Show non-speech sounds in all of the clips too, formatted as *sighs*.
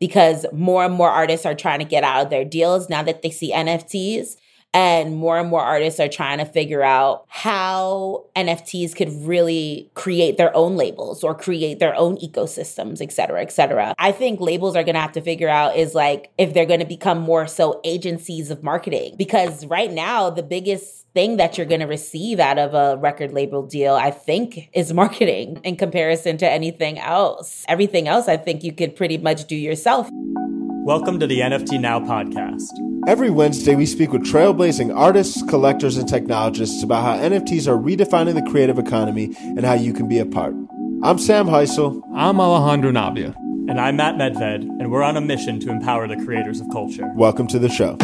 because more and more artists are trying to get out of their deals now that they see NFTs. And more and more artists are trying to figure out how NFTs could really create their own labels or create their own ecosystems, et cetera, et cetera. I think labels are gonna have to figure out is like if they're gonna become more so agencies of marketing. Because right now, the biggest thing that you're going to receive out of a record label deal, I think, is marketing in comparison to anything else. Everything else, I think you could pretty much do yourself. Welcome to the NFT Now podcast. Every Wednesday, we speak with trailblazing artists, collectors, and technologists about how NFTs are redefining the creative economy and how you can be a part. I'm Sam Heisel. I'm Alejandro Navia. And I'm Matt Medved, and we're on a mission to empower the creators of culture. Welcome to the show.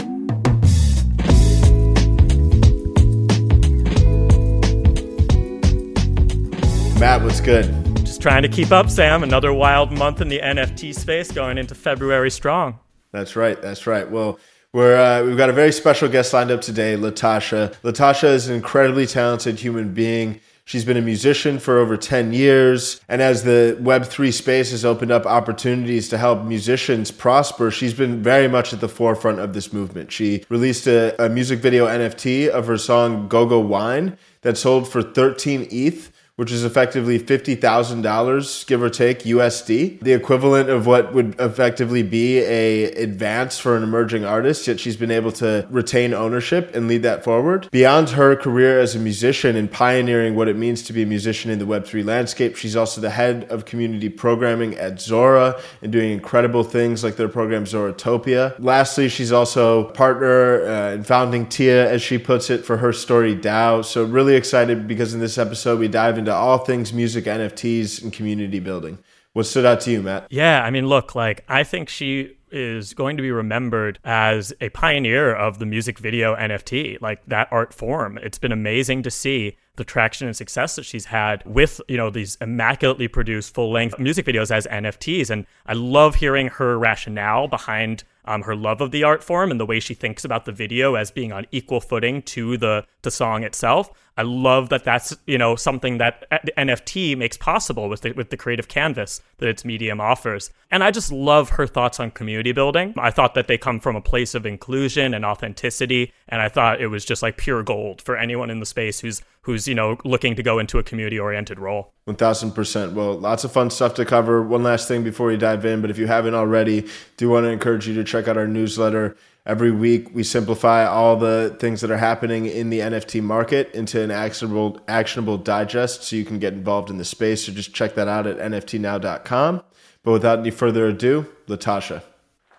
Matt, what's good? Just trying to keep up, Sam. Another wild month in the NFT space going into February strong. That's right. That's right. Well, we're, uh, we've got a very special guest lined up today, Latasha. Latasha is an incredibly talented human being. She's been a musician for over 10 years. And as the Web3 space has opened up opportunities to help musicians prosper, she's been very much at the forefront of this movement. She released a, a music video NFT of her song GOGO WYNE that sold for 13 ETH which is effectively $50,000, give or take, USD, the equivalent of what would effectively be a advance for an emerging artist, yet she's been able to retain ownership and lead that forward. Beyond her career as a musician and pioneering what it means to be a musician in the Web3 landscape, she's also the head of community programming at Zora and doing incredible things like their program Zoratopia. Lastly, she's also partner uh, and founding Tia, as she puts it, for HERSTORYDAO. So really excited because in this episode we dive into into all things music, NFTs, and community building. What stood out to you, Matt? Yeah, I mean, look, like I think she is going to be remembered as a pioneer of the music video NFT, like that art form. It's been amazing to see the traction and success that she's had with, you know, these immaculately produced full-length music videos as NFTs and I love hearing her rationale behind um, her love of the art form and the way she thinks about the video as being on equal footing to the the song itself. I love that that's you know something that eh, the NFT makes possible with the, with the creative canvas that its medium offers. And I just love her thoughts on community building. I thought that they come from a place of inclusion and authenticity, and I thought it was just like pure gold for anyone in the space who's who's you know looking to go into a community oriented role. One thousand percent. Well, lots of fun stuff to cover. One last thing before we dive in, but if you haven't already, do want to encourage you to check out our newsletter Every week, we simplify all the things that are happening in the NFT market into an actionable, actionable digest so you can get involved in the space. So just check that out at nftnow.com. But without any further ado, Latasha.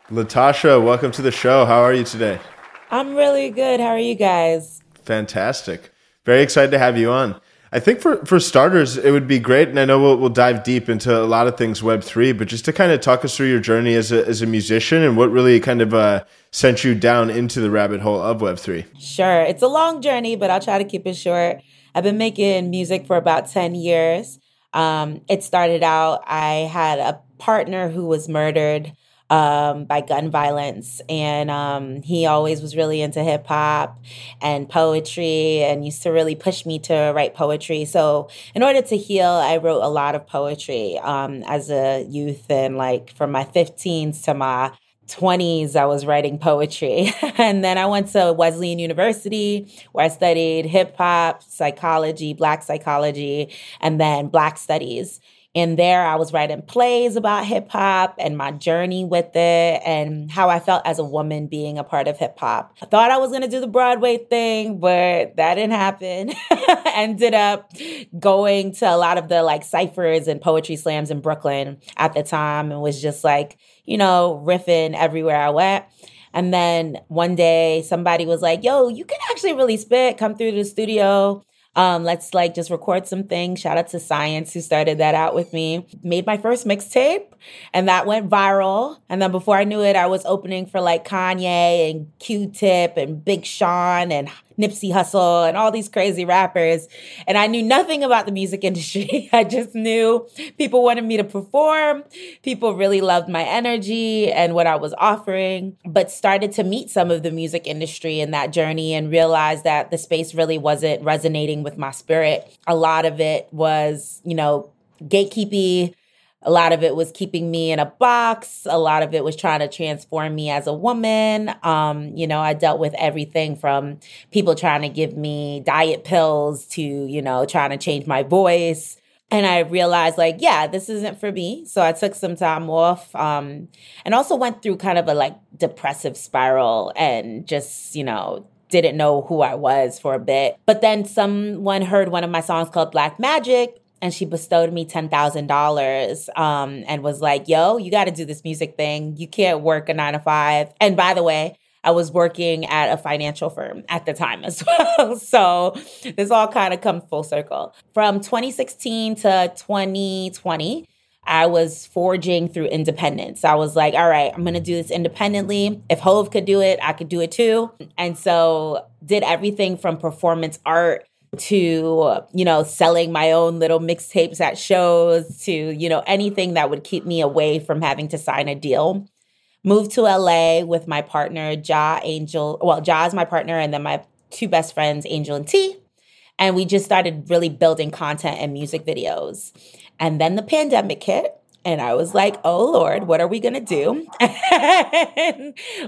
Latasha, welcome to the show. How are you today? I'm really good. How are you guys? Fantastic. Very excited to have you on. I think for, for starters, it would be great, and I know we'll, we'll dive deep into a lot of things Web three, but just to kind of talk us through your journey as a as a musician and what really kind of uh, sent you down into the rabbit hole of Web three. Sure, it's a long journey, but I'll try to keep it short. I've been making music for about ten years. Um, it started out I had a partner who was murdered um, by gun violence. And um, he always was really into hip hop and poetry and used to really push me to write poetry. So, in order to heal, I wrote a lot of poetry um, as a youth and like from my 15s to my 20s, I was writing poetry. *laughs* and then I went to Wesleyan University where I studied hip hop, psychology, black psychology, and then black studies. And there I was writing plays about hip hop and my journey with it and how I felt as a woman being a part of hip hop. I thought I was going to do the Broadway thing, but that didn't happen. *laughs* Ended up going to a lot of the like ciphers and poetry slams in Brooklyn at the time and was just like, you know, riffing everywhere I went. And then one day somebody was like, yo, you can actually really spit. Come through the studio. Um, let's like just record some things. Shout out to Science who started that out with me. Made my first mixtape and that went viral. And then before I knew it, I was opening for like Kanye and Q-Tip and Big Sean and Nipsey Hussle and all these crazy rappers. And I knew nothing about the music *laughs* industry. I just knew people wanted me to perform. People really loved my energy and what I was offering, but started to meet some of the music industry in that journey and realized that the space really wasn't resonating with my spirit. A lot of it was, you know, gatekeepy A lot of it was keeping me in a box. A lot of it was trying to transform me as a woman. Um, you know, I dealt with everything from people trying to give me diet pills to, you know, trying to change my voice. And I realized, like, yeah, this isn't for me. So I took some time off um, and also went through kind of a like depressive spiral and just, you know, didn't know who I was for a bit. But then someone heard one of my songs called Black Magic and she bestowed me $10,000 um, and was like, yo, you got to do this music thing. You can't work a nine to five. And by the way, I was working at a financial firm at the time as *laughs* well. so this all kind of comes full circle. From 2016 to 2020, I was forging through independence. I was like, all right, I'm gonna do this independently. If Hov could do it, I could do it too. And so did everything from performance art to you know selling my own little mixtapes at shows to you know anything that would keep me away from having to sign a deal moved to la with my partner ja angel well ja is my partner and then my two best friends angel and t and we just started really building content and music videos and then the pandemic hit and I was like, oh Lord, what are we gonna do? *laughs*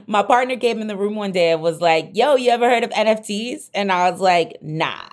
My partner came in the room one day and was like, yo, you ever heard of NFTs? And I was like, nah.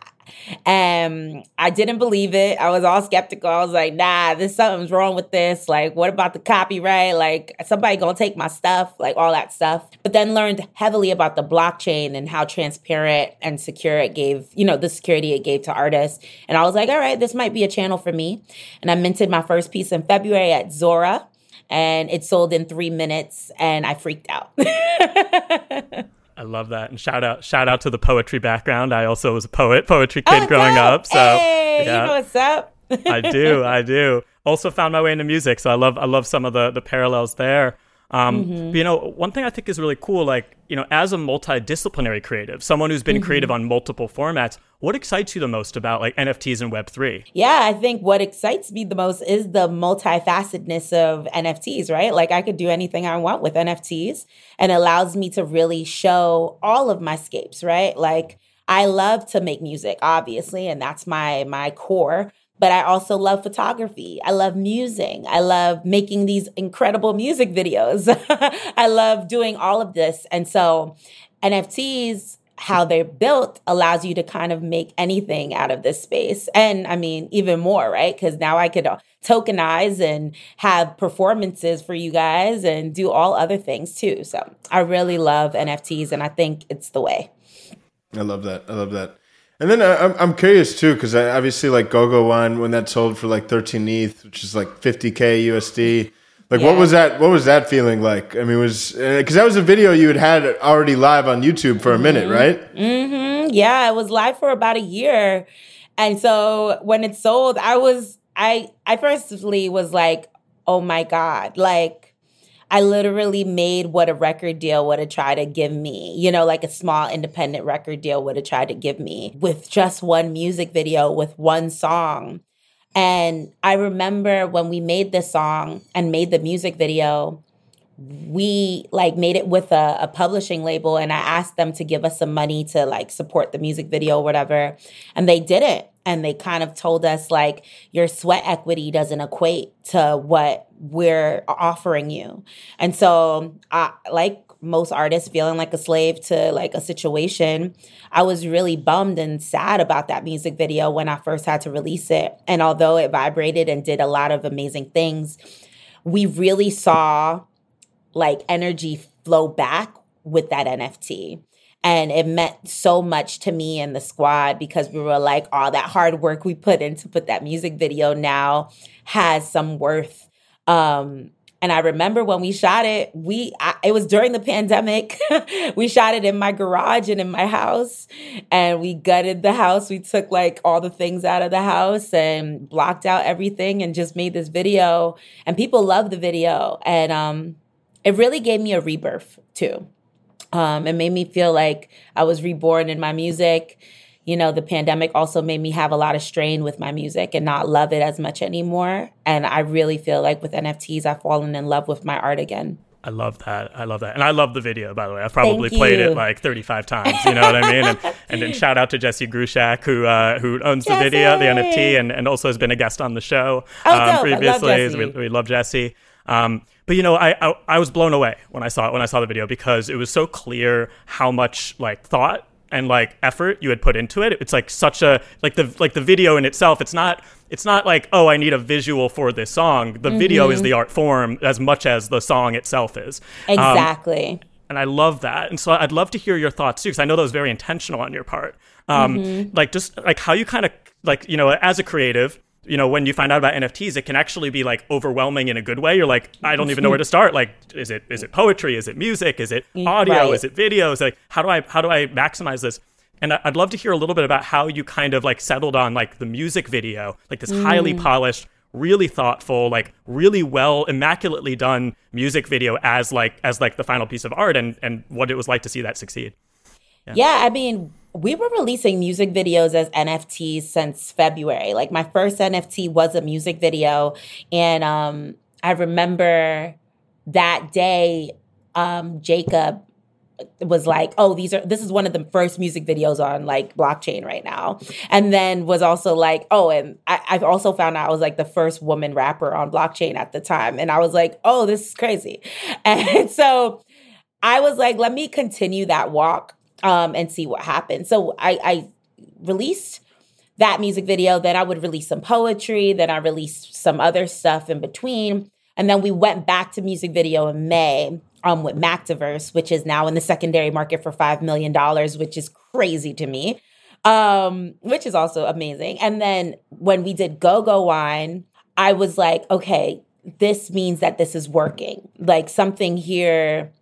And I didn't believe it. I was all skeptical. I was like, nah, this something's wrong with this. Like, what about the copyright? Like, somebody gonna take my stuff, like all that stuff. But then learned heavily about the blockchain and how transparent and secure it gave, you know, the security it gave to artists. And I was like, all right, this might be a channel for me. And I minted my first piece in February at Zora and it sold in three minutes and I freaked out. *laughs* I love that. And shout out shout out to the poetry background. I also was a poet, poetry kid oh, growing up. So hey, yeah. you know what's up. I do, I do. Also found my way into music. So I love I love some of the the parallels there. Um, mm-hmm. but, you know, one thing I think is really cool, like, you know, as a multidisciplinary creative, someone who's been mm-hmm. creative on multiple formats, what excites you the most about like NFTs and Web3? Yeah, I think what excites me the most is the multifacetedness of NFTs, right? Like I could do anything I want with NFTs and allows me to really show all of my scapes, right? Like I love to make music, obviously, and that's my my core but I also love photography. I love musing. I love making these incredible music videos. *laughs* I love doing all of this. And so NFTs, how they're built, allows you to kind of make anything out of this space. And I mean, even more, right? Because now I could tokenize and have performances for you guys and do all other things too. So I really love NFTs and I think it's the way. I love that. I love that. And then uh, I'm I'm curious too because I obviously like GOGO WYNE when that sold for like 13 ETH, which is like 50k USD. Like yeah. what was that? What was that feeling like? I mean, was because uh, that was a video you had had already live on YouTube for a minute, mm-hmm. right? Mm-hmm. Yeah, it was live for about a year, and so when it sold, I was I I firstly was like, oh my god, like I literally made what a record deal would have tried to give me, you know, like a small independent record deal would have tried to give me with just one music video, with one song. And I remember when we made this song and made the music video, we like made it with a, a, publishing label and I asked them to give us some money to like support the music video or whatever. And they didn't. And they kind of told us like your sweat equity doesn't equate to what we're offering you. And so I like most artists feeling like a slave to like a situation. I was really bummed and sad about that music video when I first had to release it. And although it vibrated and did a lot of amazing things, we really saw like energy flow back with that NFT. And it meant so much to me and the squad because we were like, all that hard work we put in to put that music video now has some worth. Um, and I remember when we shot it, we I, it was during the pandemic. *laughs* we shot it in my garage and in my house, and we gutted the house. We took like all the things out of the house and blocked out everything, and just made this video. And people loved the video, and um, it really gave me a rebirth too. Um, it made me feel like I was reborn in my music. You know, the pandemic also made me have a lot of strain with my music and not love it as much anymore. And I really feel like with NFTs, I've fallen in love with my art again. I love that. I love that. And I love the video, by the way. I've probably played it like 35 times. You know what I mean? And, and then shout out to Jesse Grushack, who uh, who owns Jesse! the video, the NFT, and, and also has been a guest on the show oh, um, previously. We, we, love Jesse. Um, but you know, I, I, I was blown away when I saw it when I saw the video because it was so clear how much like thought and like effort you had put into it. It's like such a like the like the video in itself. It's not it's not like oh I need a visual for this song. The mm-hmm. video is mm-hmm. the art form as much as the song itself is. Um, exactly. Um, and I love that. And so I'd love to hear your thoughts too, because I know that was very intentional on your part. Um, mm-hmm. Like just like how you kind of like you know as a creative, you know, when you find out about NFTs, it can actually be like overwhelming in a good way. You're like, I don't even know where to start. Like, is it is it poetry? Is it music? Is it audio? Right. Is it video? Is like, how do I how do I maximize this? And I'd love to hear a little bit about how you kind of like settled on like the music video, like this mm. highly polished, really thoughtful, like really well, immaculately done music video as like as like the final piece of art, and and what it was like to see that succeed. Yeah, yeah I mean, we were releasing music videos as NFTs since February. Like my first NFT was a music video. And um, I remember that day, um, Jacob was like, oh, these are this is one of the first music videos on like blockchain right now. And then was also like, oh, and I, I've also found out I was like the first woman rapper on blockchain at the time. And I was like, oh, this is crazy. *laughs* And so I was like, let me continue that walk um, and see what happens. So I, I released that music video. Then I would release some poetry. Then I released some other stuff in between. And then we went back to music video in May um, with Mactiverse, which is now in the secondary market for $5 million, which is crazy to me, um, which is also amazing. And then when we did GOGO WYNE, I was like, okay, this means that this is working. Like something here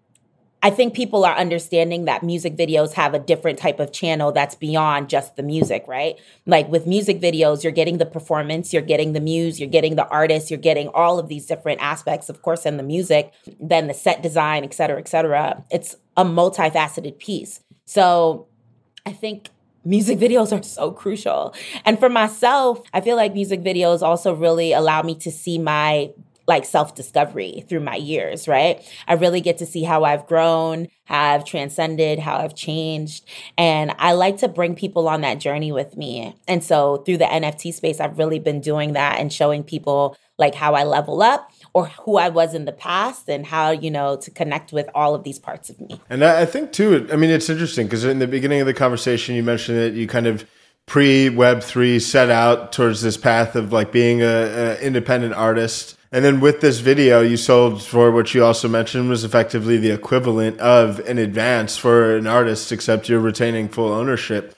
I think people are understanding that music videos have a different type of channel that's beyond just the music, right? Like with music videos, you're getting the performance, you're getting the muse, you're getting the artist, you're getting all of these different aspects, of course, in the music, then the set design, et cetera, et cetera. It's a multifaceted piece. So I think music *laughs* videos are so crucial. And for myself, I feel like music videos also really allow me to see my like self discovery through my years, right? I really get to see how I've grown, how I've transcended, how I've changed. And I like to bring people on that journey with me. And so through the NFT space, I've really been doing that and showing people like how I level up or who I was in the past and how, you know, to connect with all of these parts of me. And I think too, I mean, it's interesting because in the beginning of the conversation, you mentioned that you kind of pre Web three set out towards this path of like being a, a independent artist and then with this video, you sold for what you also mentioned was effectively the equivalent of an advance for an artist, except you're retaining full ownership.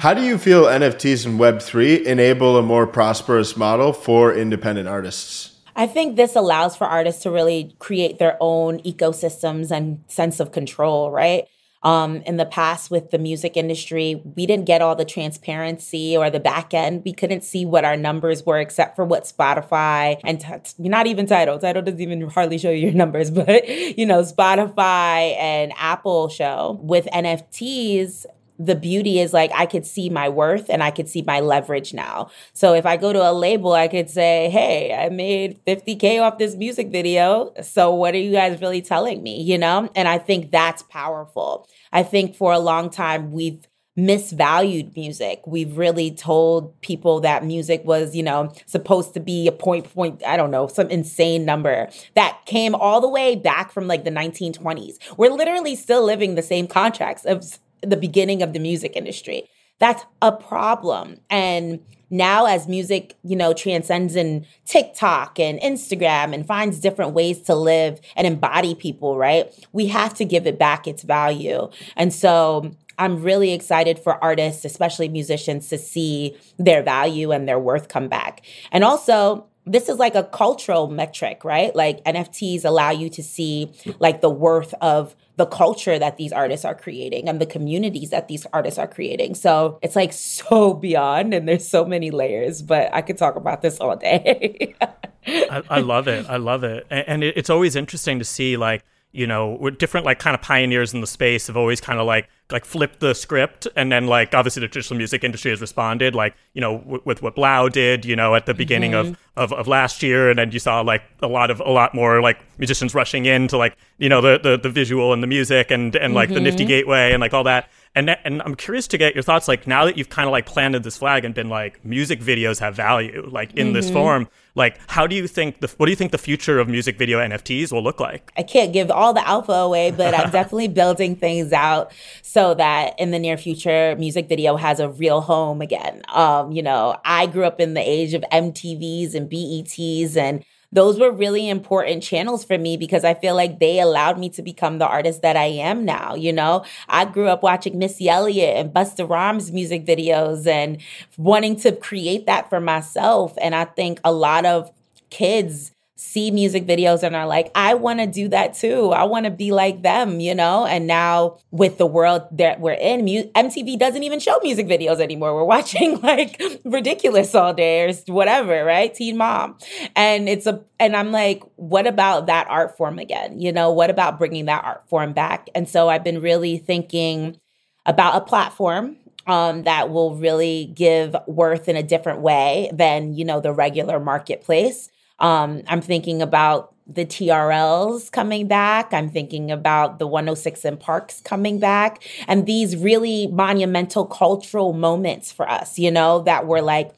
How do you feel NFTs and Web3 enable a more prosperous model for independent artists? I think this allows for artists to really create their own ecosystems and sense of control, right? Um, in the past with the music industry, we didn't get all the transparency or the back end. We couldn't see what our numbers were except for what Spotify and t- not even Tidal. Tidal doesn't even hardly show you your numbers, *laughs* but you know, Spotify and Apple show. With NFTs, the beauty is like I could see my worth and I could see my leverage now. So if I go to a label, I could say, Hey, I made 50K off this music video. So what are you guys really telling me? You know? And I think that's powerful. I think for a long time, we've misvalued music. We've really told people that music was, you know, supposed to be a point point, I don't know, some insane number that came all the way back from like the 1920s. We're literally still living the same contracts of the beginning of the music industry. That's a problem. And now as music, you know, transcends in TikTok and Instagram and finds different ways to live and embody people, right? We have to give it back its value. And so I'm really excited for artists, especially musicians, to see their value and their worth come back. And also, this is like a cultural metric, right? Like NFTs allow you to see like the worth of the culture that these artists are creating and the communities that these artists are creating. So it's like so *laughs* beyond and there's so many layers, but I could talk about this all day. *laughs* I, I, love it. I love it. And, and it, it's always interesting to see like, you know, different like kind of pioneers in the space have always kind of like like flipped the script, and then like obviously the traditional music industry has responded, like you know w- with what 3LAU did, you know, at the beginning mm-hmm. of, of of last year, and then you saw like a lot of a lot more like musicians rushing in to like you know the the, the visual and the music and and like mm-hmm. the Nifty Gateway and like all that. And and I'm curious to get your thoughts. Like now that you've kind of like planted this flag and been like music videos have value, like in mm-hmm. this form. Like, how do you think the what do you think the future of music video NFTs will look like? I can't give all the alpha away, but I'm *laughs* definitely building things out so that in the near future, music video has a real home again. Um, you know, I grew up in the age of MTVs and BETs and those were really important channels for me because I feel like they allowed me to become the artist that I am now. You know, I grew up watching Missy Elliott and Busta Rhymes music videos and wanting to create that for myself. And I think a lot of kids see music videos and are like, I want to do that too. I want to be like them, you know? And now with the world that we're in, MTV doesn't even show music videos anymore. We're *laughs* watching like ridiculous all day or whatever, right? Teen Mom. And it's a, and I'm like, what about that art form again? You know, what about bringing that art form back? And so I've been really thinking about a platform um, that will really give worth in a different way than you know the regular marketplace um, I'm thinking about the TRLs coming back. I'm thinking about the 106 & Parks coming back. And these really monumental cultural moments for us, you know, that were like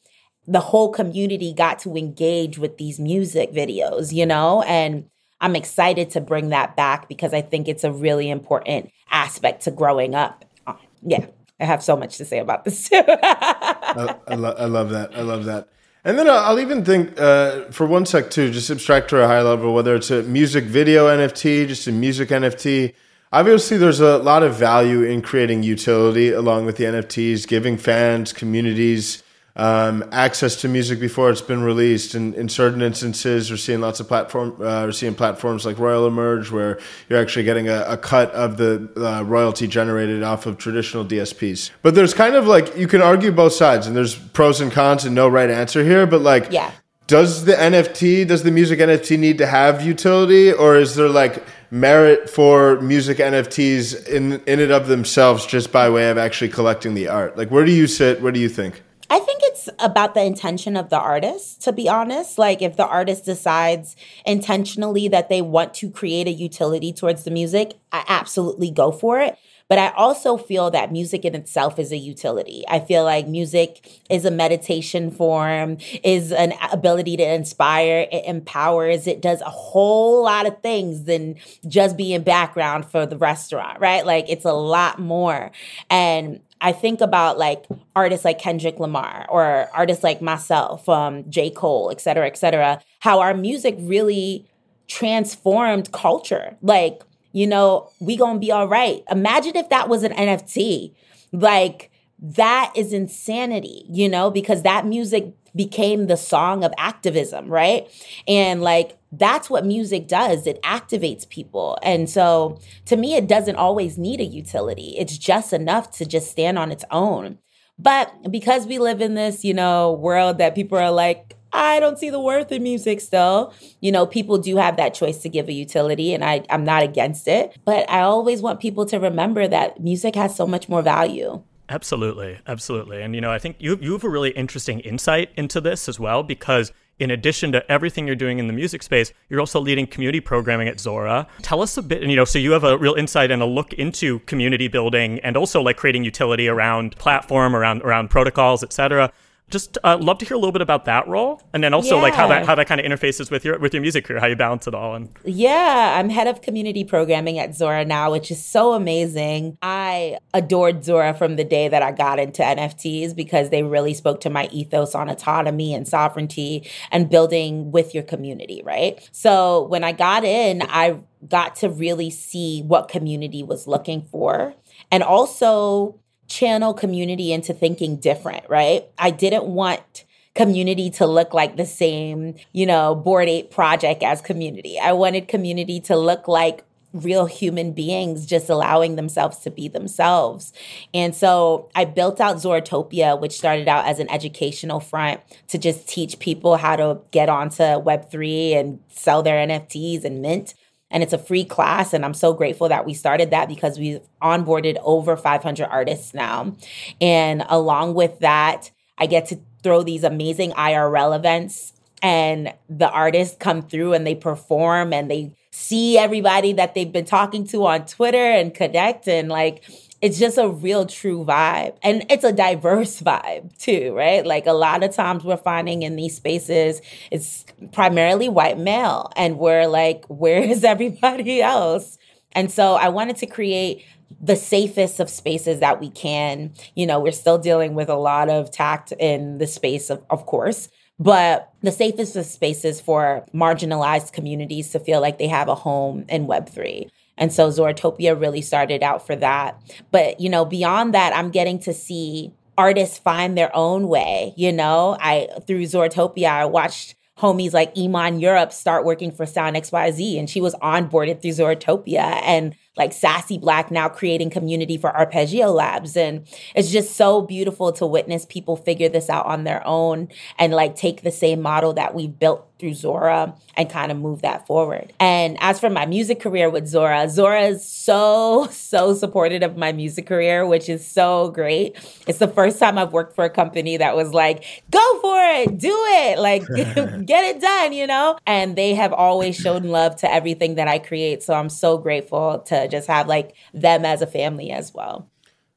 the whole community got to engage with these music videos, you know? And I'm excited to bring that back because I think it's a really important aspect to growing up. Uh, yeah, I have so much to say about this too. *laughs* I, I, lo- I love that. I love that. And then I'll even think uh, for one sec too, just abstract to a high level, whether it's a music video NFT, just a music NFT. Obviously, there's a lot of value in creating utility along with the NFTs, giving fans, communities, um, access to music before it's been released. And in certain instances, we're seeing lots of platform, uh, we're seeing platforms like Royal Emerge, where you're actually getting a, a cut of the uh, royalty generated off of traditional DSPs. But there's kind of like you can argue both sides, and there's pros and cons, and no right answer here. But like, yeah. Does the NFT, does the music NFT need to have utility, or is there like merit for music NFTs in in and of themselves just by way of actually collecting the art? Like, where do you sit? What do you think? I think it's about the intention of the artist, to be honest. Like, if the artist decides intentionally that they want to create a utility towards the music, I absolutely go for it. But I also feel that music in itself is a utility. I feel like music is a meditation form, is an ability to inspire, it empowers, it does a whole lot of things than just being background for the restaurant, right? Like it's a lot more. And I think about like artists like Kendrick Lamar or artists like myself, um, J. Cole, et cetera, et cetera, how our music really transformed culture. Like, you know, we gonna be all right. Imagine if that was an NFT. Like, that is insanity, you know, because that music became the song of activism, right? And like that's what music does. It activates people. And so to me, it doesn't always need a utility. It's just enough to just stand on its own. But because we live in this, you know, world that people are like, I don't see the worth in music still. You know, people do have that choice to give a utility, and I, I'm not against it. But I always want people to remember that music has so much more value. Absolutely, absolutely. And you know, I think you you have a really interesting insight into this as well because in addition to everything you're doing in the music space, you're also leading community programming at Zora. Tell us a bit, you know, so you have a real insight and a look into community building and also like creating utility around platform, around around protocols, et cetera just uh, love to hear a little bit about that role, and then also yeah. like how that how that kind of interfaces with your with your music career, how you balance it all. And yeah, I'm head of community programming at Zora now, which is so amazing. I adored Zora from the day that I got into NFTs because they really spoke to my ethos on autonomy and sovereignty and building with your community. Right. So when I got in, I got to really see what community was looking for, and also channel community into thinking different, right? I didn't want community to look like the same, you know, Bored Ape project as community. I wanted community to look like real human beings just allowing themselves to be themselves. And so I built out Zoratopia, which started out as an educational front to just teach people how to get onto Web3 and sell their NFTs and mint. And it's a free class. And I'm so grateful that we started that because we've onboarded over 500 artists now. And along with that, I get to throw these amazing IRL events and the artists come through and they perform and they see everybody that they've been talking to on Twitter and connect and like it's just a real true vibe. And it's a diverse vibe too, right? Like a lot of times we're finding in these spaces, it's primarily white male. And we're like, where is *laughs* everybody else? And so I wanted to create the safest of spaces that we can. You know, we're still dealing with a lot of tact in the space, of, of course, but the safest of spaces for marginalized communities to feel like they have a home in Web3. And so Zoratopia really started out for that. But, you know, beyond that, I'm getting to see artists find their own way. You know, I through Zoratopia, I watched homies like Iman Europe start working for Sound XYZ and she was onboarded through Zoratopia and like Sassy Black now creating community for Arpeggio Labs. And it's just so beautiful to witness people figure this out on their own and like take the same model that we built through Zora and kind of move that forward. And as for my music career with Zora, Zora is so, so supportive of my music career, which is so great. It's the first time I've worked for a company that was like, go for it, do it, like *laughs* get it done, you know? And they have always shown love to everything that I create. So I'm so grateful to just have like them as a family as well.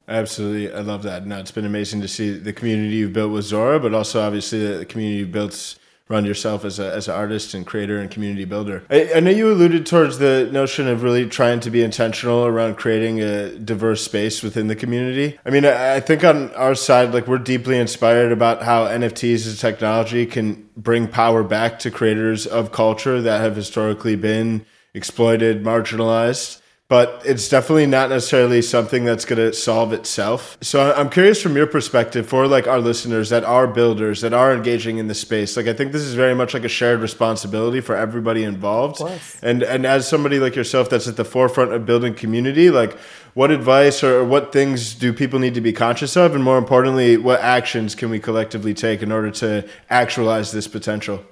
Absolutely. I love that. No, it's been amazing to see the community you've built with Zora, but also obviously the community you've built around yourself as, a, as an artist and creator and community builder. I, I, know you alluded towards the notion of really trying to be intentional around creating a diverse space within the community. I mean, I, I think on our side, like we're deeply inspired about how NFTs as technology can bring power back to creators of culture that have historically been exploited, marginalized but it's definitely not necessarily something that's going to solve itself. So I'm curious from your perspective for like our listeners that are builders that are engaging in the space. Like I think this is very much like a shared responsibility for everybody involved. And and as somebody like yourself that's at the forefront of building community, like what advice or what things do people need to be conscious of and more importantly, what actions can we collectively take in order to actualize this potential?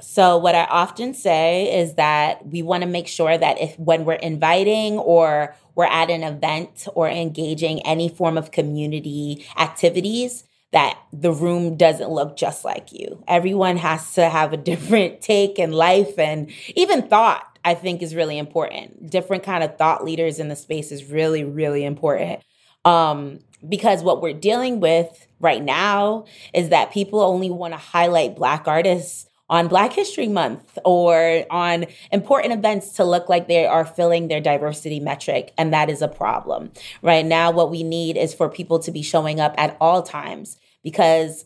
So, what I often say is that we want to make sure that if when we're inviting or we're at an event or engaging any form of community activities, that the room doesn't look just like you. Everyone has to have a *laughs* different take in life and even thought. I think is really important. Different kind of thought leaders in the space is really, really important. Um, because what we're dealing with right now is that people only want to highlight Black artists on Black History Month or on important events to look like they are filling their diversity metric. And that is a problem. Right now, what we need is for people to be showing up at all times because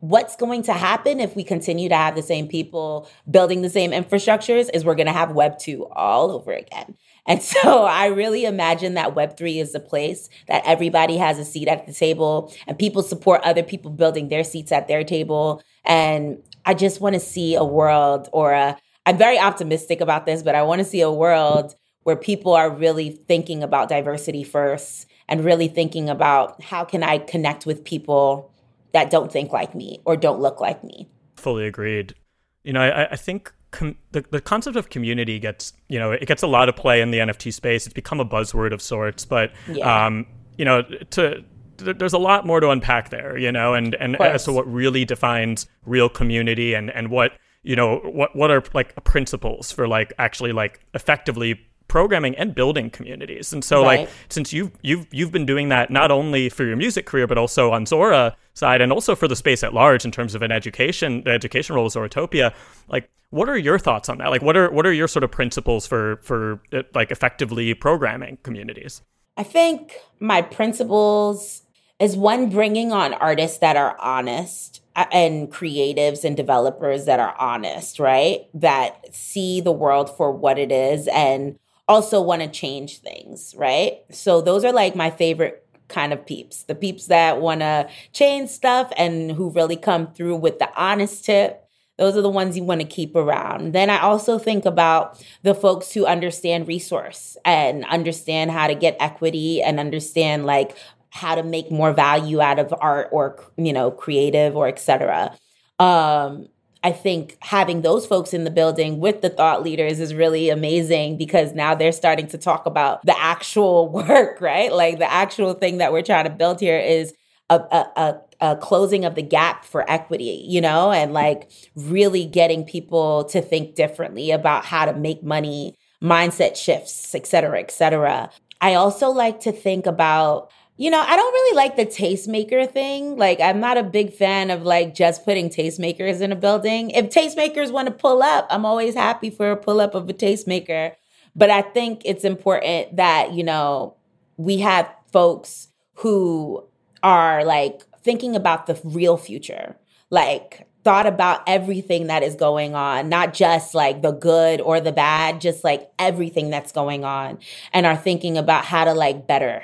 what's going to happen if we continue to have the same people building the same infrastructures is we're going to have Web 2 all over again. And *laughs* so I really imagine that Web3 is the place that everybody has a seat at the table and people support other people building their seats at their table. And I just want to see a world or a, I'm very optimistic about this, but I want to see a world where people are really thinking about diversity first and really thinking about how can I connect with people that don't think like me or don't look like me. Fully agreed. You know, I, I think com- the, the concept of community gets, you know, it gets a lot of play in the NFT space. It's become a buzzword of sorts, but, yeah. um, you know, to there's a lot more to unpack there, you know, and and as to what really defines real community and and what you know what what are like principles for like actually like effectively programming and building communities. And so right. like since you've you've you've been doing that not only for your music career but also on Zora side and also for the space at large in terms of an education the education role of Zoratopia, like what are your thoughts on that? Like what are what are your sort of principles for for uh, like effectively programming communities? I think my principles is one bringing on artists that are honest uh, and creatives and developers that are honest, right? That see the world for what it is and also want to change things, right? So those are like my favorite kind of peeps. The peeps that want to change stuff and who really come through with the honest tip. Those are the ones you want to keep around. Then I also think about the folks who understand resource and understand how to get equity and understand like how to make more value out of art or you know creative or etc um I think having those folks in the building with the thought leaders is really amazing because now they're starting to talk about the actual *laughs* work, right? Like the actual thing that we're trying to build here is a, a, a, a closing of the gap for equity, you know, and like really getting people to think differently about how to make money, mindset shifts, et cetera, et cetera. I also like to think about you know, I don't really like the tastemaker thing. Like, I'm not a big fan of like just putting tastemakers in a building. If tastemakers want to pull up, I'm always happy for a pull up of a tastemaker. But I think it's important that, you know, we have folks who are like thinking about the real future, like thought about everything that is going on, not just like the good or the bad, just like everything that's going on, and are thinking about how to like better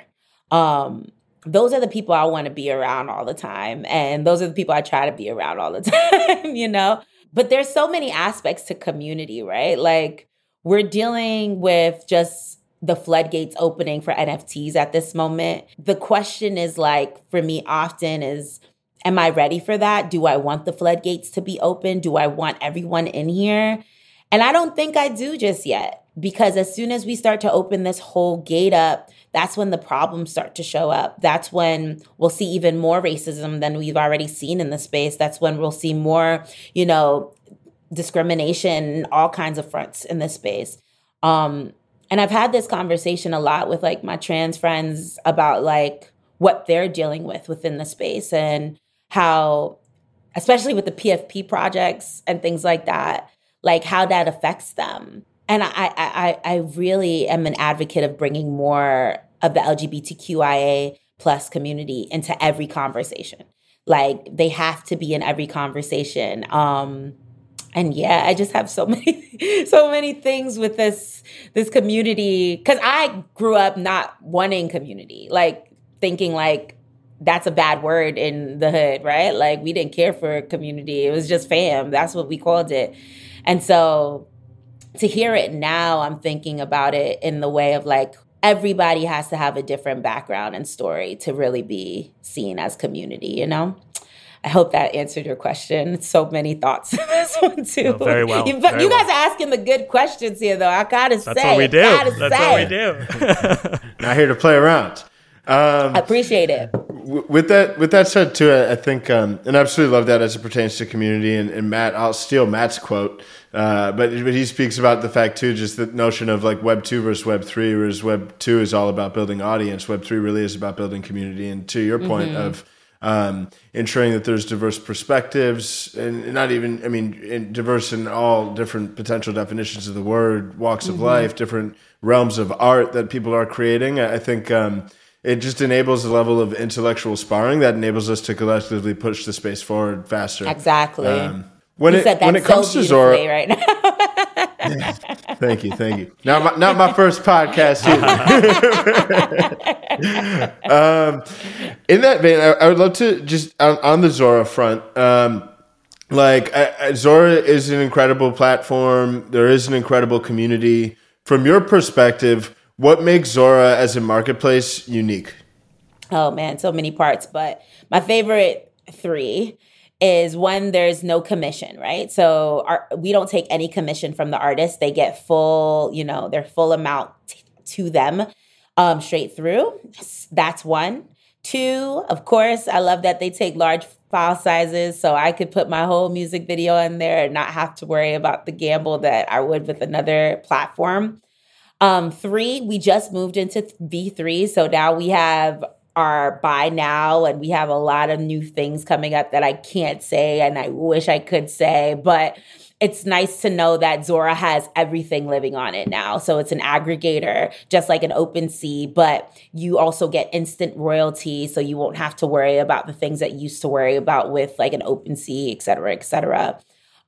um, those are the people I want to be around all the time. And those are the people I try to be around all the *laughs* time, you know? But there's so many aspects to community, right? Like we're dealing with just the floodgates opening for NFTs at this moment. The question is like, for me, often is, am I ready for that? Do I want the floodgates to be open? Do I want everyone in here? And I don't think I do just yet because as soon as we start to open this whole gate up, that's when the problems start to show up. That's when we'll see even more racism than we've already seen in the space. That's when we'll see more, you know, discrimination, all kinds of fronts in this space. Um, and I've had this conversation a lot with like my trans friends about like what they're dealing with within the space and how, especially with the PFP projects and things like that, like how that affects them and I, I, I really am an advocate of bringing more of the LGBTQIA plus community into every conversation. Like they have to be in every conversation. Um, and yeah, I just have so *laughs* many, so many things with this this community because I grew up not wanting community, like thinking like that's a bad word in the hood, right? Like we didn't care for community; it was just fam. That's what we called it. And so to hear it now, I'm thinking about it in the way of like everybody has to have a different background and story to really be seen as community, you know? I hope that answered your question. So many thoughts in this one *laughs* too. Oh, very well. You, *laughs* but very you guys well. are asking the good questions here, though. I gotta That's say, what we do. That's say. what we do. *laughs* Not here to play around. Um, I appreciate it. w- with that, with that said, too, I, I think, um, and I absolutely love that as it pertains to community. And, and Matt, I'll steal Matt's quote, uh, but but he speaks about the fact too, just the notion of like Web two versus Web three, whereas Web two is all about building audience. Web three really is about building community. And to your point of um, ensuring that there's diverse perspectives and not even, I mean, in, diverse in all different potential definitions of the word, walks of life, different realms of art that people are creating. I I think. Um, it just enables a level of intellectual sparring that enables us to collectively push the space forward faster. Exactly. Um, when you it when it comes to Zora, right now. *laughs* thank you, thank you. Not my, not my first podcast either. *laughs* um, in that vein, I, I would love to just on, on the Zora front. Um, like I, I, Zora is an incredible platform. There is an incredible community. From your perspective, what makes Zora as a marketplace unique? Oh man, so many parts. But my favorite three is one, there's no commission, right? So our, we don't take any commission from the artist. They get full, you know, their full amount t- to them um, straight through. That's one. Two, of course, I love that they take large file sizes so I could put my whole music video in there and not have to worry about the gamble that I would with another platform. Um, three, we just moved into V3. So now we have our buy now and we have a lot of new things coming up that I can't say and I wish I could say, but it's nice to know that Zora has everything living on it now. So it's an aggregator, just like an OpenSea, but you also get instant royalty. So you won't have to worry about the things that you used to worry about with like an OpenSea, et cetera, et cetera.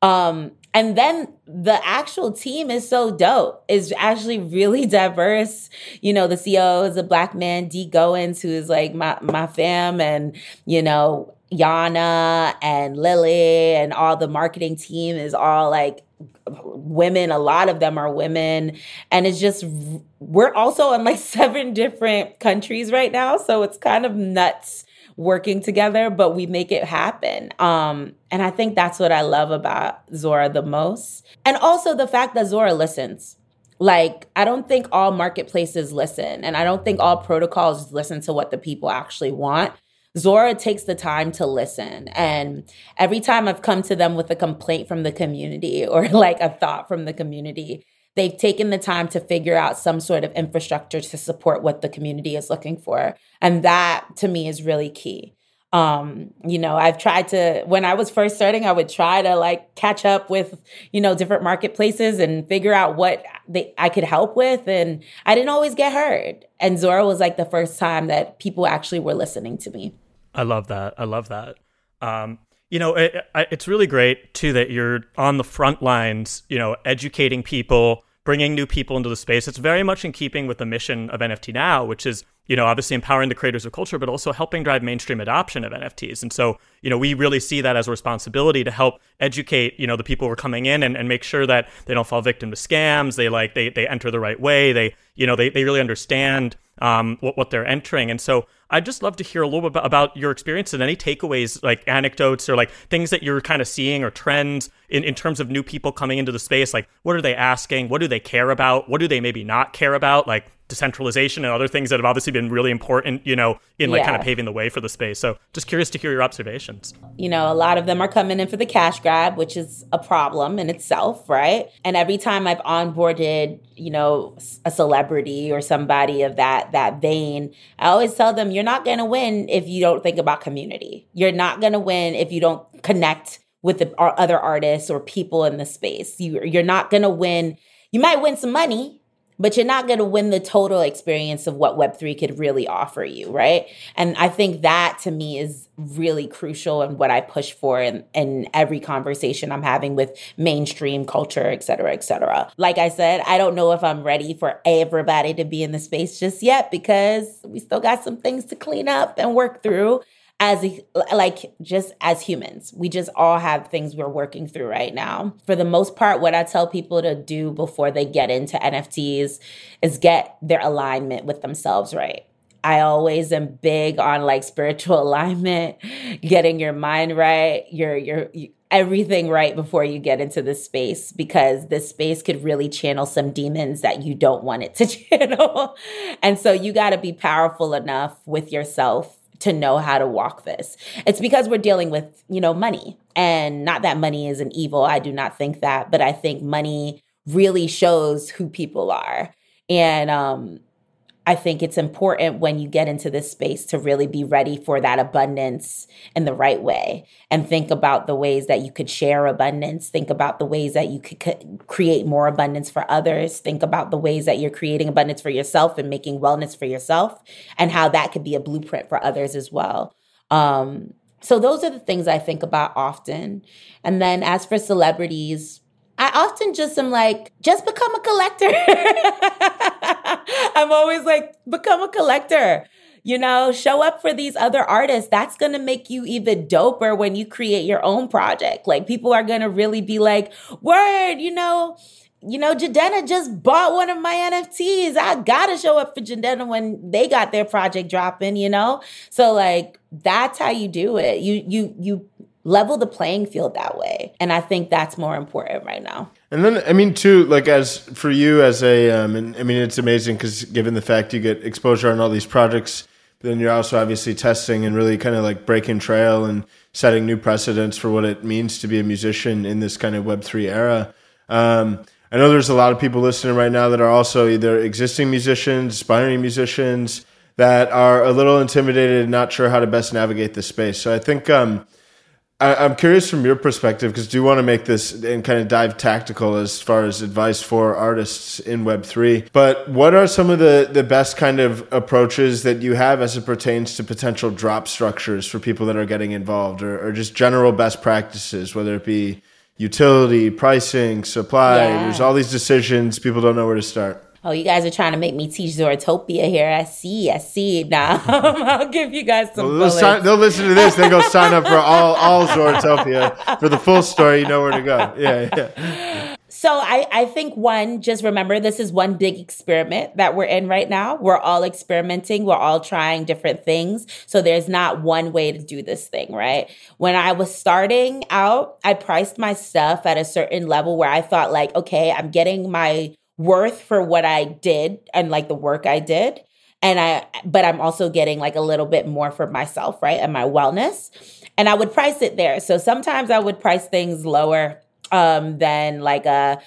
Um, and then the actual team is so dope. It's actually really *laughs* diverse. You know, the CEO is a black man, Dee Goens, who is like my my fam, and you know, Yana and Lily and all the marketing team is all like women. A lot of them are women. And it's just we're also in like *laughs* seven different countries right now. So it's kind of nuts working together, but we make it happen. Um, and I think that's what I love about Zora the most. And also the fact that Zora listens. Like, I don't think all marketplaces listen, and I don't think all protocols listen to what the people actually want. Zora takes the time to listen. And every time I've come to them with a complaint from the community *laughs* or like a thought from the community, they've taken the time to figure out some sort of infrastructure to support what the community is looking for. And that to me is really key. Um, you know, I've tried to when I was first starting, I would try to like catch up with, you know, different marketplaces and figure out what they I could help with and I didn't always get heard. And Zora was like the first time that people actually were listening to me. I love that. I love that. Um, you know, it, it's really great too that you're on the front lines, you know, educating people, bringing new people into the space. It's very much in keeping with the mission of NFT Now, which is, you know, obviously empowering the creators of culture, but also helping drive mainstream adoption of NFTs. And so, you know, we really see that as a responsibility to help educate, you know, the people who are coming in and, and make sure that they don't fall victim to scams. They like they they enter the right way. They, you know, they, they really understand um, what, what they're entering. And so I'd just love to hear a little bit about, your experience and any takeaways, like anecdotes or like things that you're kind of seeing or trends in, in terms of new people coming into the space. Like, what are they asking? What do they care about? What do they maybe not care about? Like, decentralization and other things that have obviously been really important, you know, in like yeah. kind of paving the way for the space. So just curious to hear your observations. You know, a lot of them are coming in for the cash grab, which is a problem in itself, right? And every time I've onboarded, you know, a celebrity or somebody of that that vein, I always tell them you're not going to win if you don't think about community. You're not going to win if you don't connect with the other artists or people in the space. You you're not going to win. You might win some money, but you're not going to win the total experience of what Web3 could really offer you, right? And I think that to me is really crucial and what I push for in, in every conversation I'm having with mainstream culture, et cetera, et cetera. Like I said, I don't know if I'm ready for everybody to be in the space just yet because we still got some things to clean up and work through as like just as humans. We just all have things we're working through right now. For the most part what i tell people to do before they get into nfts is get their alignment with themselves right. I always am big on like spiritual *laughs* alignment, getting your mind right, your your everything right before you get into this space because this space could really channel some demons that you don't want it to *laughs* channel. and so you got to be powerful enough with yourself to know how to walk this. It's because we're dealing with, you know, money. And not that money is an evil. I do not think that, but I think money really shows who people are. And um I think it's important when you get into this space to really be ready for that abundance in the right way and think about the ways that you could share abundance. Think about the ways that you could create more abundance for others. Think about the ways that you're creating abundance for yourself and making wellness for yourself and how that could be a blueprint for others as well. Um, so, those are the things I think about often. And then, as for celebrities, I often just am like, just become a collector. *laughs* I'm always like, become a collector. You know, show up for these other artists. That's going to make you even doper when you create your own project. Like, people are going to really be like, word, you know, you know, Jidenna just bought one of my NFTs. I gotta show up for Jidenna when they got their project dropping, you know? So like that's how you do it. You you you level the playing field that way. And I think that's more important right now. And then, I mean, too, like as for you as a, um, and I mean, it's amazing because given the fact you get exposure on all these projects, then you're also obviously testing and really kind of like breaking trail and setting new precedents for what it means to be a musician in this kind of Web3 era. Um, I know there's a lot of people listening right now that are also either existing musicians, aspiring musicians that are a little intimidated and not sure how to best navigate the space. So I think, um, I, am curious from your perspective because do you want to make this and kind of dive tactical as far as advice for artists in Web three. But what are some of the the best kind of approaches that you have as it pertains to potential drop structures for people that are getting involved, or, or just general best practices, whether it be utility, pricing, supply. Yeah. There's all these decisions. People don't know where to start oh, you guys are trying to make me teach Zoratopia here. I see, I see. Now *laughs* I'll give you guys some. Well, they'll, sign, they'll, listen to this. They go sign up for all all Zoratopia for the full story. You know where to go. Yeah, yeah. So I, I think one, just remember this is one big experiment that we're in right now. We're all experimenting. We're all trying different things. So there's not one way to do this thing, right? When I was starting out, I priced my stuff at a certain level where I thought like, okay, I'm getting my worth for what I did and like the work I did. And I, but I'm also getting like a little bit more for myself, right? And my wellness. And I would price it there. So sometimes I would price things lower um, than like a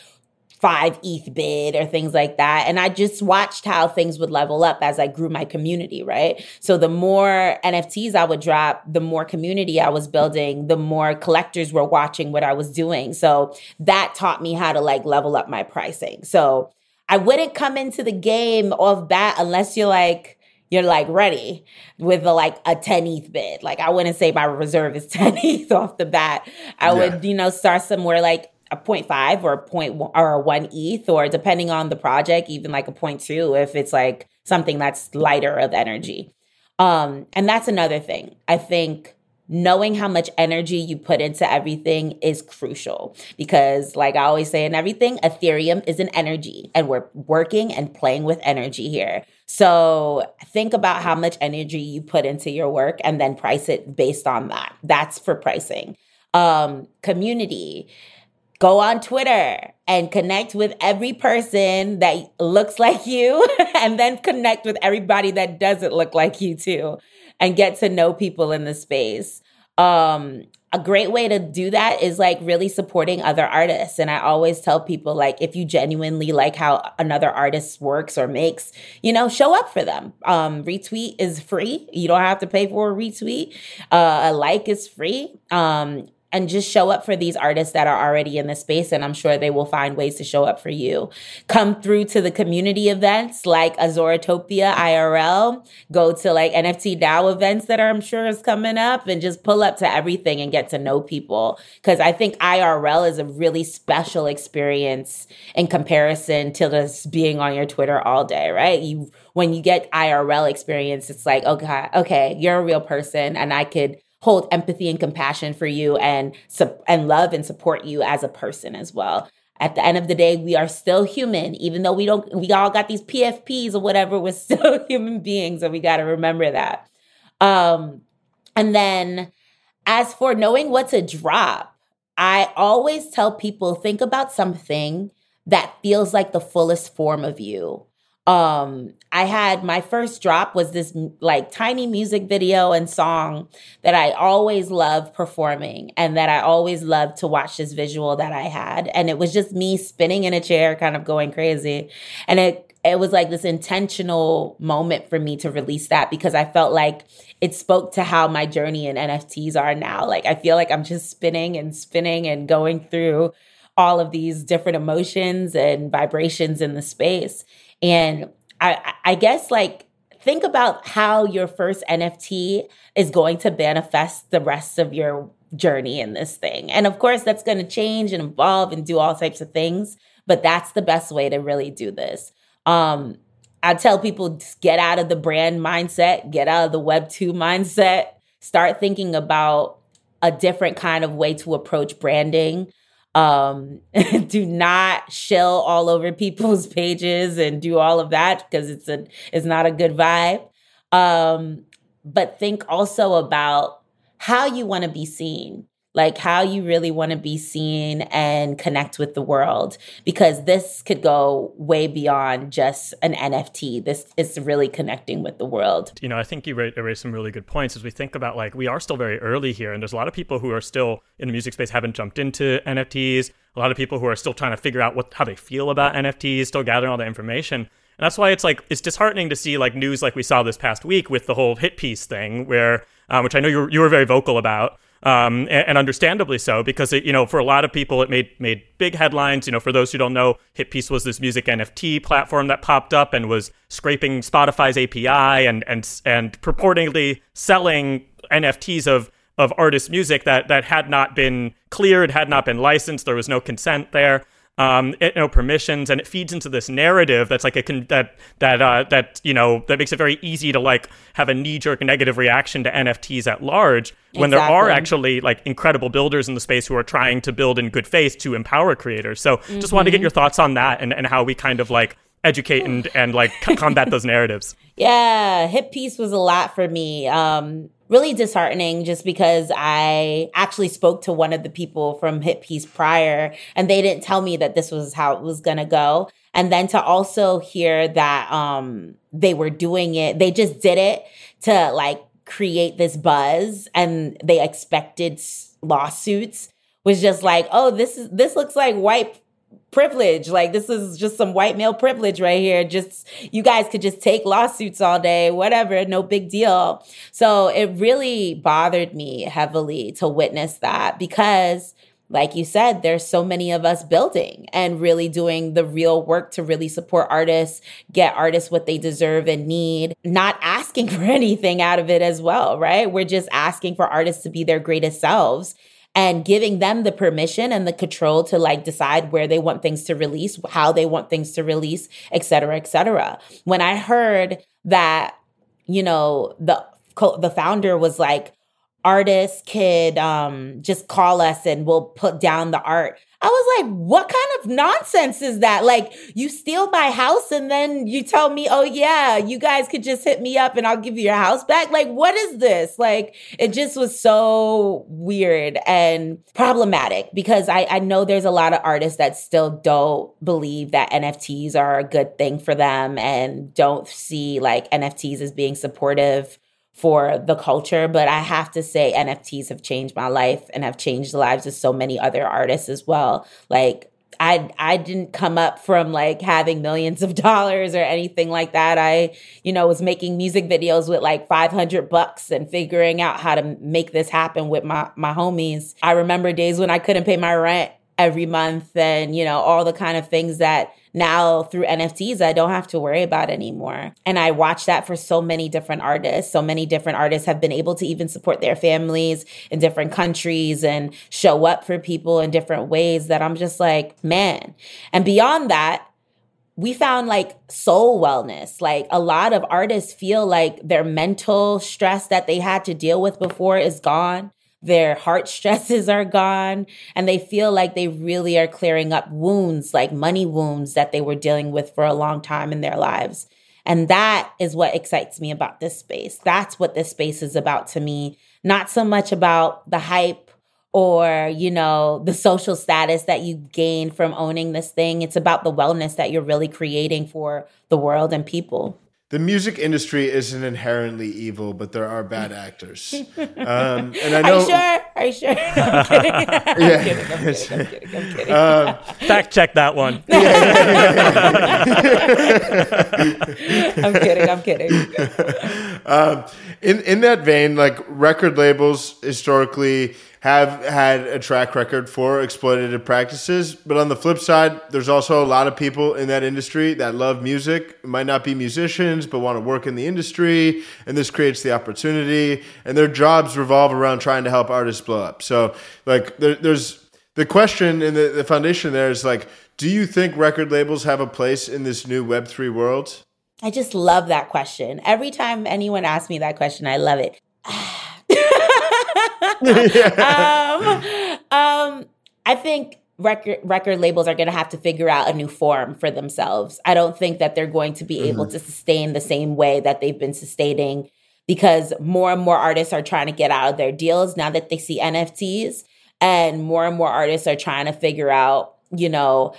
five ETH bid or things like that. And I just watched how things would level up as I grew my community, right? So the more NFTs I would drop, the more community I was building, the more collectors were watching what I was doing. So that taught me how to like level up my pricing. So I wouldn't come into the game off bat unless you're like, you're like ready with a, like a 10 ETH bid. Like I wouldn't say my reserve is *laughs* 10 ETH off the bat. I yeah. would, you know, start somewhere like a 0.5 or a point or a one ETH or depending on the project, even like a 0.2 if it's like something that's lighter of energy. Um, and that's another thing. I think knowing how much energy you put into everything is crucial because like i always say in everything ethereum is an energy and we're working and playing with energy here so think about how much energy you put into your work and then price it based on that that's for pricing um community go on twitter and connect with every person that looks like you *laughs* and then connect with everybody that doesn't look like you too and get to know people in the space. Um, a great way to do that is like really supporting other artists. And I always tell people, like, if you genuinely like how another artist works or makes, you know, show up for them. Um, retweet is free. You don't have to pay for a retweet. Uh, a like is free. Um, and just show up for these artists that are already in the space and i'm sure they will find ways to show up for you. Come through to the community events like a Zoratopia irl go to like nft dao events that are, i'm sure is coming up and just pull up to everything and get to know people. Because i think irl is a really special experience in comparison to just being on your twitter all day right? You when you get irl experience it's like okay okay you're a real person and i could hold empathy and compassion for you and and love and support you as a person as well. At the end of the day, we are still human, even though we don't we all got these PFPs or whatever, *laughs* we're still human beings, and we got to remember that. Um, and then as for knowing what to drop, I always tell people think about something that feels like the fullest form of you um i had my first drop was this like tiny music video and song that i always loved performing and that i always loved to watch this visual that i had. And it was just me spinning in a chair kind of going crazy. And it it was like this intentional moment for me to release that because i felt like it spoke to how my journey in nfts are now. Like i feel like i'm just spinning and spinning and going through all of these different emotions and vibrations in the space and I, I guess like think about how your first NFT is going to manifest the rest of your journey in this thing. And of course, that's going to change and evolve and do all types of things, but that's the best way to really do this. Um, I tell people get out of the brand mindset, get out of the Web 2 mindset, start thinking about a different kind of way to approach branding. Um, *laughs* do not shell all over people's *laughs* pages and do all of that because it's a it's not a good vibe. Um, but think also about how you want to be seen like how you really want to be seen and connect with the world because this could go way beyond just an NFT. This is really connecting with the world. You know, I think you raised some really good points as we think about like we are still very early here, and there's a lot of people who are still in the music space haven't jumped into NFTs. A lot of people who are still trying to figure out what how they feel about NFTs, still gathering all the information. And that's why it's like it's disheartening to see like news like we saw this past week with the whole Hitpiece thing, where um, which I know you were, you were very vocal about, um, and, and, understandably so, because it, you know for a lot of people it made made big headlines. You know, for those who don't know, Hitpiece was this music NFT platform that popped up and was scraping Spotify's API and and and purportedly selling NFTs of of artist music that that had not been cleared, had not been licensed. There was no consent there. Um, it, know, permissions, and it feeds into this narrative that's like a con- that that uh, that you know that makes it very easy to like have a knee jerk negative reaction to NFTs at large when exactly. there are actually like incredible builders in the space who are trying to build in good faith to empower creators. So mm-hmm. just wanted to get your thoughts on that and, and how we kind of like educate and, and like combat those *laughs* narratives. Yeah, Hitpiece was a lot for me. Um, really disheartening just because I actually spoke to one of the people from Hit Piece prior and they didn't tell me that this was how it was going to go. And then to also hear that um, they were doing it, they just did it to like create this buzz and they expected lawsuits was just like, oh, this is this looks like white privilege. Like this is just some white male privilege right here. Just you guys could just take lawsuits all day, whatever, no big deal. So it really bothered me heavily to witness that because like you said, there's so many of us building and really doing the real work to really support artists, get artists what they deserve and need, not asking *laughs* for anything out of it as well, right? We're just asking for artists to be their greatest selves and giving them the permission and the control to like decide where they want things to release, how they want things to release, et cetera, et cetera. When I heard that, you know, the the founder was like, artists could um, just call us and we'll put down the art. I was like, what kind of nonsense is that? Like, you steal my house and then you tell me, oh, yeah, you guys could just hit me up and I'll give you your house back. Like, what is this? Like, it just was so weird and problematic because I, I know there's a lot of artists that still don't believe that NFTs are a good thing for them and don't see like NFTs as being supportive for the culture, but I have to say NFTs have changed my life and have changed the lives of so many other artists as well. Like I I didn't come up from like having millions of *laughs* dollars or anything like that. I, you know, was making music videos with like 500 bucks and figuring out how to make this happen with my my homies. I remember days when I couldn't pay my rent every month and, you know, all the kind of things that now through NFTs, I don't have to worry about anymore. And I watch that for so many different artists. So many different artists have been able to even support their families in different countries and show up for people in different ways that I'm just like, man. And beyond that, we found like soul wellness. Like a lot of artists feel like their mental stress that they had to deal with before is gone their heart *laughs* stresses are gone and they feel like they really are clearing up wounds like money wounds that they were dealing with for a long time in their lives. And that is what excites me about this space. That's what this space is about to me. Not so much about the hype or you know the social status that you gain from owning this thing. It's about the wellness that you're really creating for the world and people the music industry isn't inherently evil, but there are bad actors. *laughs* Um, and I know. Are you sure? Are you sure? *laughs* I'm kidding. I'm yeah. kidding. I'm kidding. I'm kidding. I'm kidding. *laughs* Um, Fact check that one. I'm kidding. I'm kidding. Um, in in that vein, like record labels historically have had a track record for exploitative practices. But on the flip side, there's also a lot of people in that industry that love music, might not be musicians, but want to work in the industry. And this creates the opportunity. And their jobs revolve around trying to help artists blow up. So, like, there, there's the question and the, the foundation there is like, do you think record labels have a place in this new Web3 world? I just love that question. Every time anyone asks me that question, I love it. *sighs* *laughs* um, um, I think record record labels are going to have to figure out a new form for themselves. I don't think that they're going to be mm-hmm. able to sustain the same way that they've been sustaining because more and more artists are trying to get out of their deals now that they see NFTs and more and more artists are trying to figure out, you know,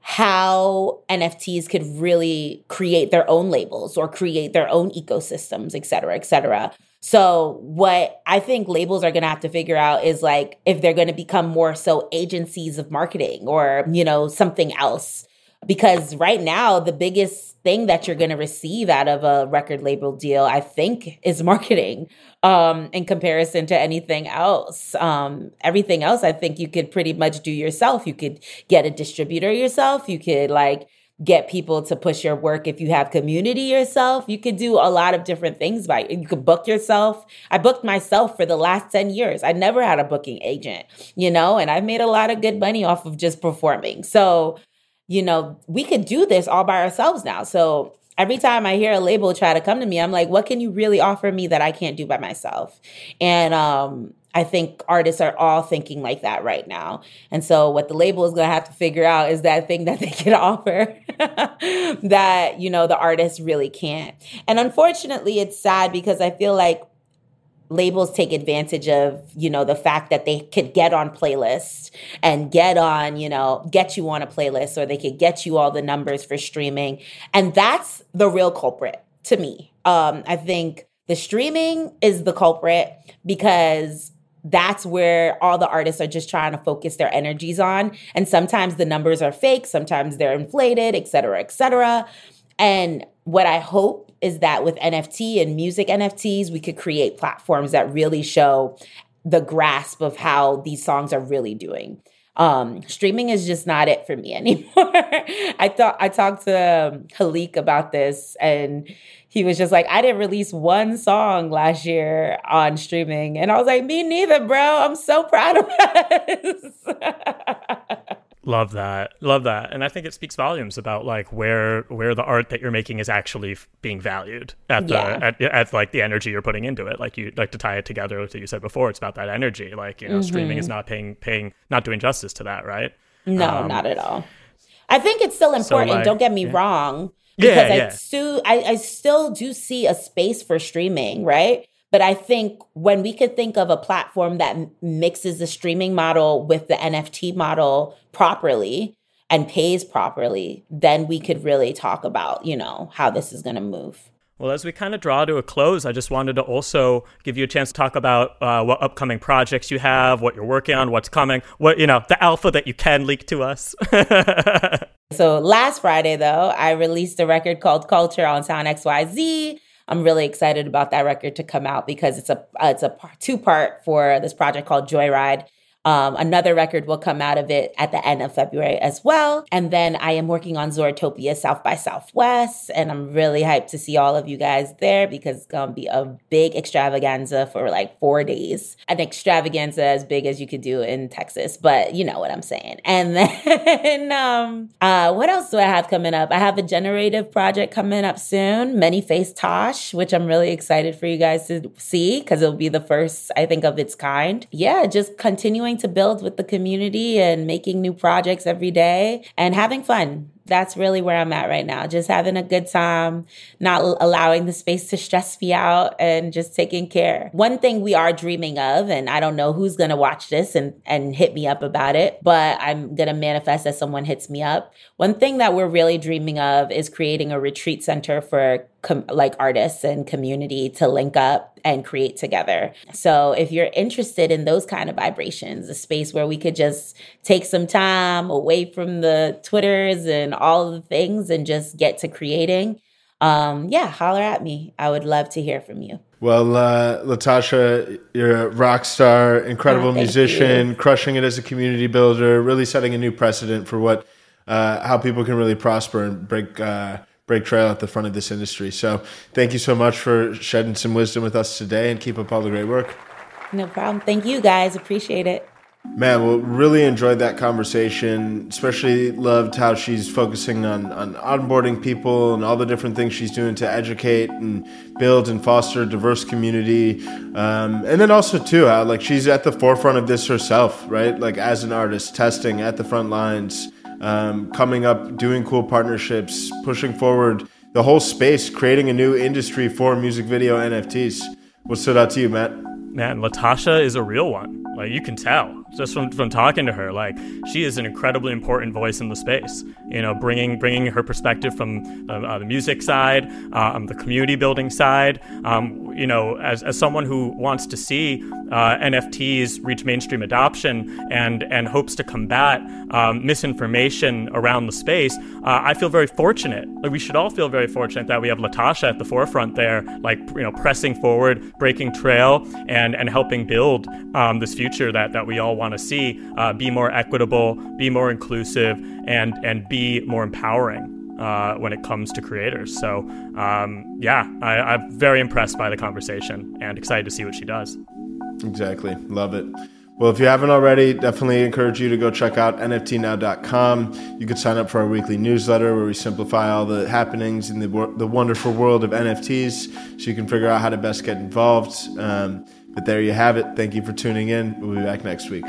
how NFTs could really create their own labels or create their own ecosystems, et cetera, et cetera. So what I think labels are going to have to figure out is like if they're going to become more so agencies of marketing or, you know, something else. Because right now the biggest thing that you're going to receive out of a record label deal I think is *laughs* marketing um in comparison to anything else. Um everything else I think you could pretty much do yourself. You could get a distributor yourself, you could like get people to push your work. If you have community yourself you could do a lot of different things by you could book yourself. I booked myself for the last 10 years. I never had a booking agent you know and i've made a lot of good money off of just performing. So you know we could do this all by ourselves now. So every time I hear a label try to come to me, I'm like, what can you really offer me that I can't do by myself? And um, I think artists are all thinking like that right now. And so what the label is going to have to figure out is that thing *laughs* that they can offer *laughs* that, you know, the artist really can't. And unfortunately, it's sad because I feel like labels take advantage of, you know, the fact that they could get on playlists and get on, you know, get you on a playlist or they could get you all the numbers for streaming. And that's the real culprit to me. Um, I think the streaming is the culprit because that's where all the artists are just trying to focus their energies on. And sometimes the numbers are fake, sometimes they're inflated, et cetera, et cetera. And what I hope is that with NFT and music NFTs, we could create platforms that really show the grasp of how these songs are really doing. Um, streaming is just not it for me *laughs* anymore. I thought I talked to um, Halik about this and he was just like, I didn't release one song last year on streaming. And I was like, me neither, bro. I'm so proud of *laughs* us. *laughs* Love that. Love that. And I think it speaks volumes about like where where the art that you're making is actually being valued at the yeah. at, at like the energy you're putting into it. Like you like to tie it together like you said before, it's about that energy. Like, you know, mm-hmm. streaming is not paying paying not doing justice to that, right? No, um, not at all. I think it's still important, so like, don't get me yeah. wrong because yeah, yeah. I still I, I still do see a space for streaming, right? But I think when we could think of a platform that mixes the streaming model with the NFT model properly and pays properly, then we could really talk about, you know, how this is going to move. Well, as we kind of draw to a close, I just wanted to also give you a chance to talk about uh, what upcoming projects you have, what you're working on, what's coming, what, you know, the alpha that you can leak to us. *laughs* so last Friday, though, I released a record called Culture on Sound XYZ. I'm really excited about that record to come out because it's a uh, it's a two part for this project called Joyride. Um, another record will come out of it at the end of February as well. And then I am working on Zoratopia South by Southwest. And I'm really hyped to see all of you guys there because it's to be a big extravaganza for like four days. An extravaganza as big as you could do in Texas, but you know what I'm saying. *laughs* And then, um, uh, what else do I have coming up? I have a generative project coming up soon, Many Face Tosh, which I'm really excited for you guys to see because it'll be the first, I think, of its kind. Yeah, just continuing to build with the community and making new projects every day and having fun that's really where I'm at right now. Just having a good time, not allowing the space to stress me out and just taking care. One thing we are dreaming of, and I don't know who's going to watch this and, and hit me up about it, but I'm going to manifest that someone hits me up. One thing that we're really dreaming of is creating a retreat center for com- like artists and community to link up and create together. So if you're interested in those kind of vibrations, a space where we could just take some time away from the Twitters and all the things and just get to creating, um, yeah, holler at me. I would love to hear from you. Well, uh, Latasha, you're a rock star, incredible oh, musician, you. crushing it as a community builder, really setting a new precedent for what uh, how people can really prosper and break uh, break trail at the front of this industry. So, thank you so much for shedding some wisdom with us today, and keep up all the great work. No problem. Thank you, guys. Appreciate it. Man, well, really enjoyed that conversation. Especially loved how she's focusing on, on onboarding people and all the different things she's doing to educate and build and foster a diverse community. Um, and then also too, how like she's at the forefront of this herself, right? Like as an artist, testing at the front lines, um, coming up, doing cool partnerships, pushing forward the whole space, creating a new industry for music video NFTs. What stood out to you, Matt? Man, Latasha is a real one. Like you can tell just from, from talking to her like she is an incredibly important voice in the space you know bringing bringing her perspective from uh, uh, the music side um, the community building side. Um, you know as, as someone who wants to see uh, nfts reach mainstream adoption and and hopes to combat um, misinformation around the space uh, i feel very fortunate. Like we should all feel very fortunate that we have latasha at the forefront there like you know pressing forward breaking trail and and helping build um, this future that that we all want to see uh, be more equitable, be more inclusive, and and be more empowering. uh, when it comes to creators. So, um, yeah, I, I'm very impressed by the conversation and excited to see what she does. Exactly. Love it. Well, if you haven't already, definitely encourage you to go check out NFTnow.com. You can sign up for our weekly newsletter where we simplify all the happenings in the, the wonderful world of NFTs so you can figure out how to best get involved. Um, but there you have it. Thank you for tuning in. We'll be back next week.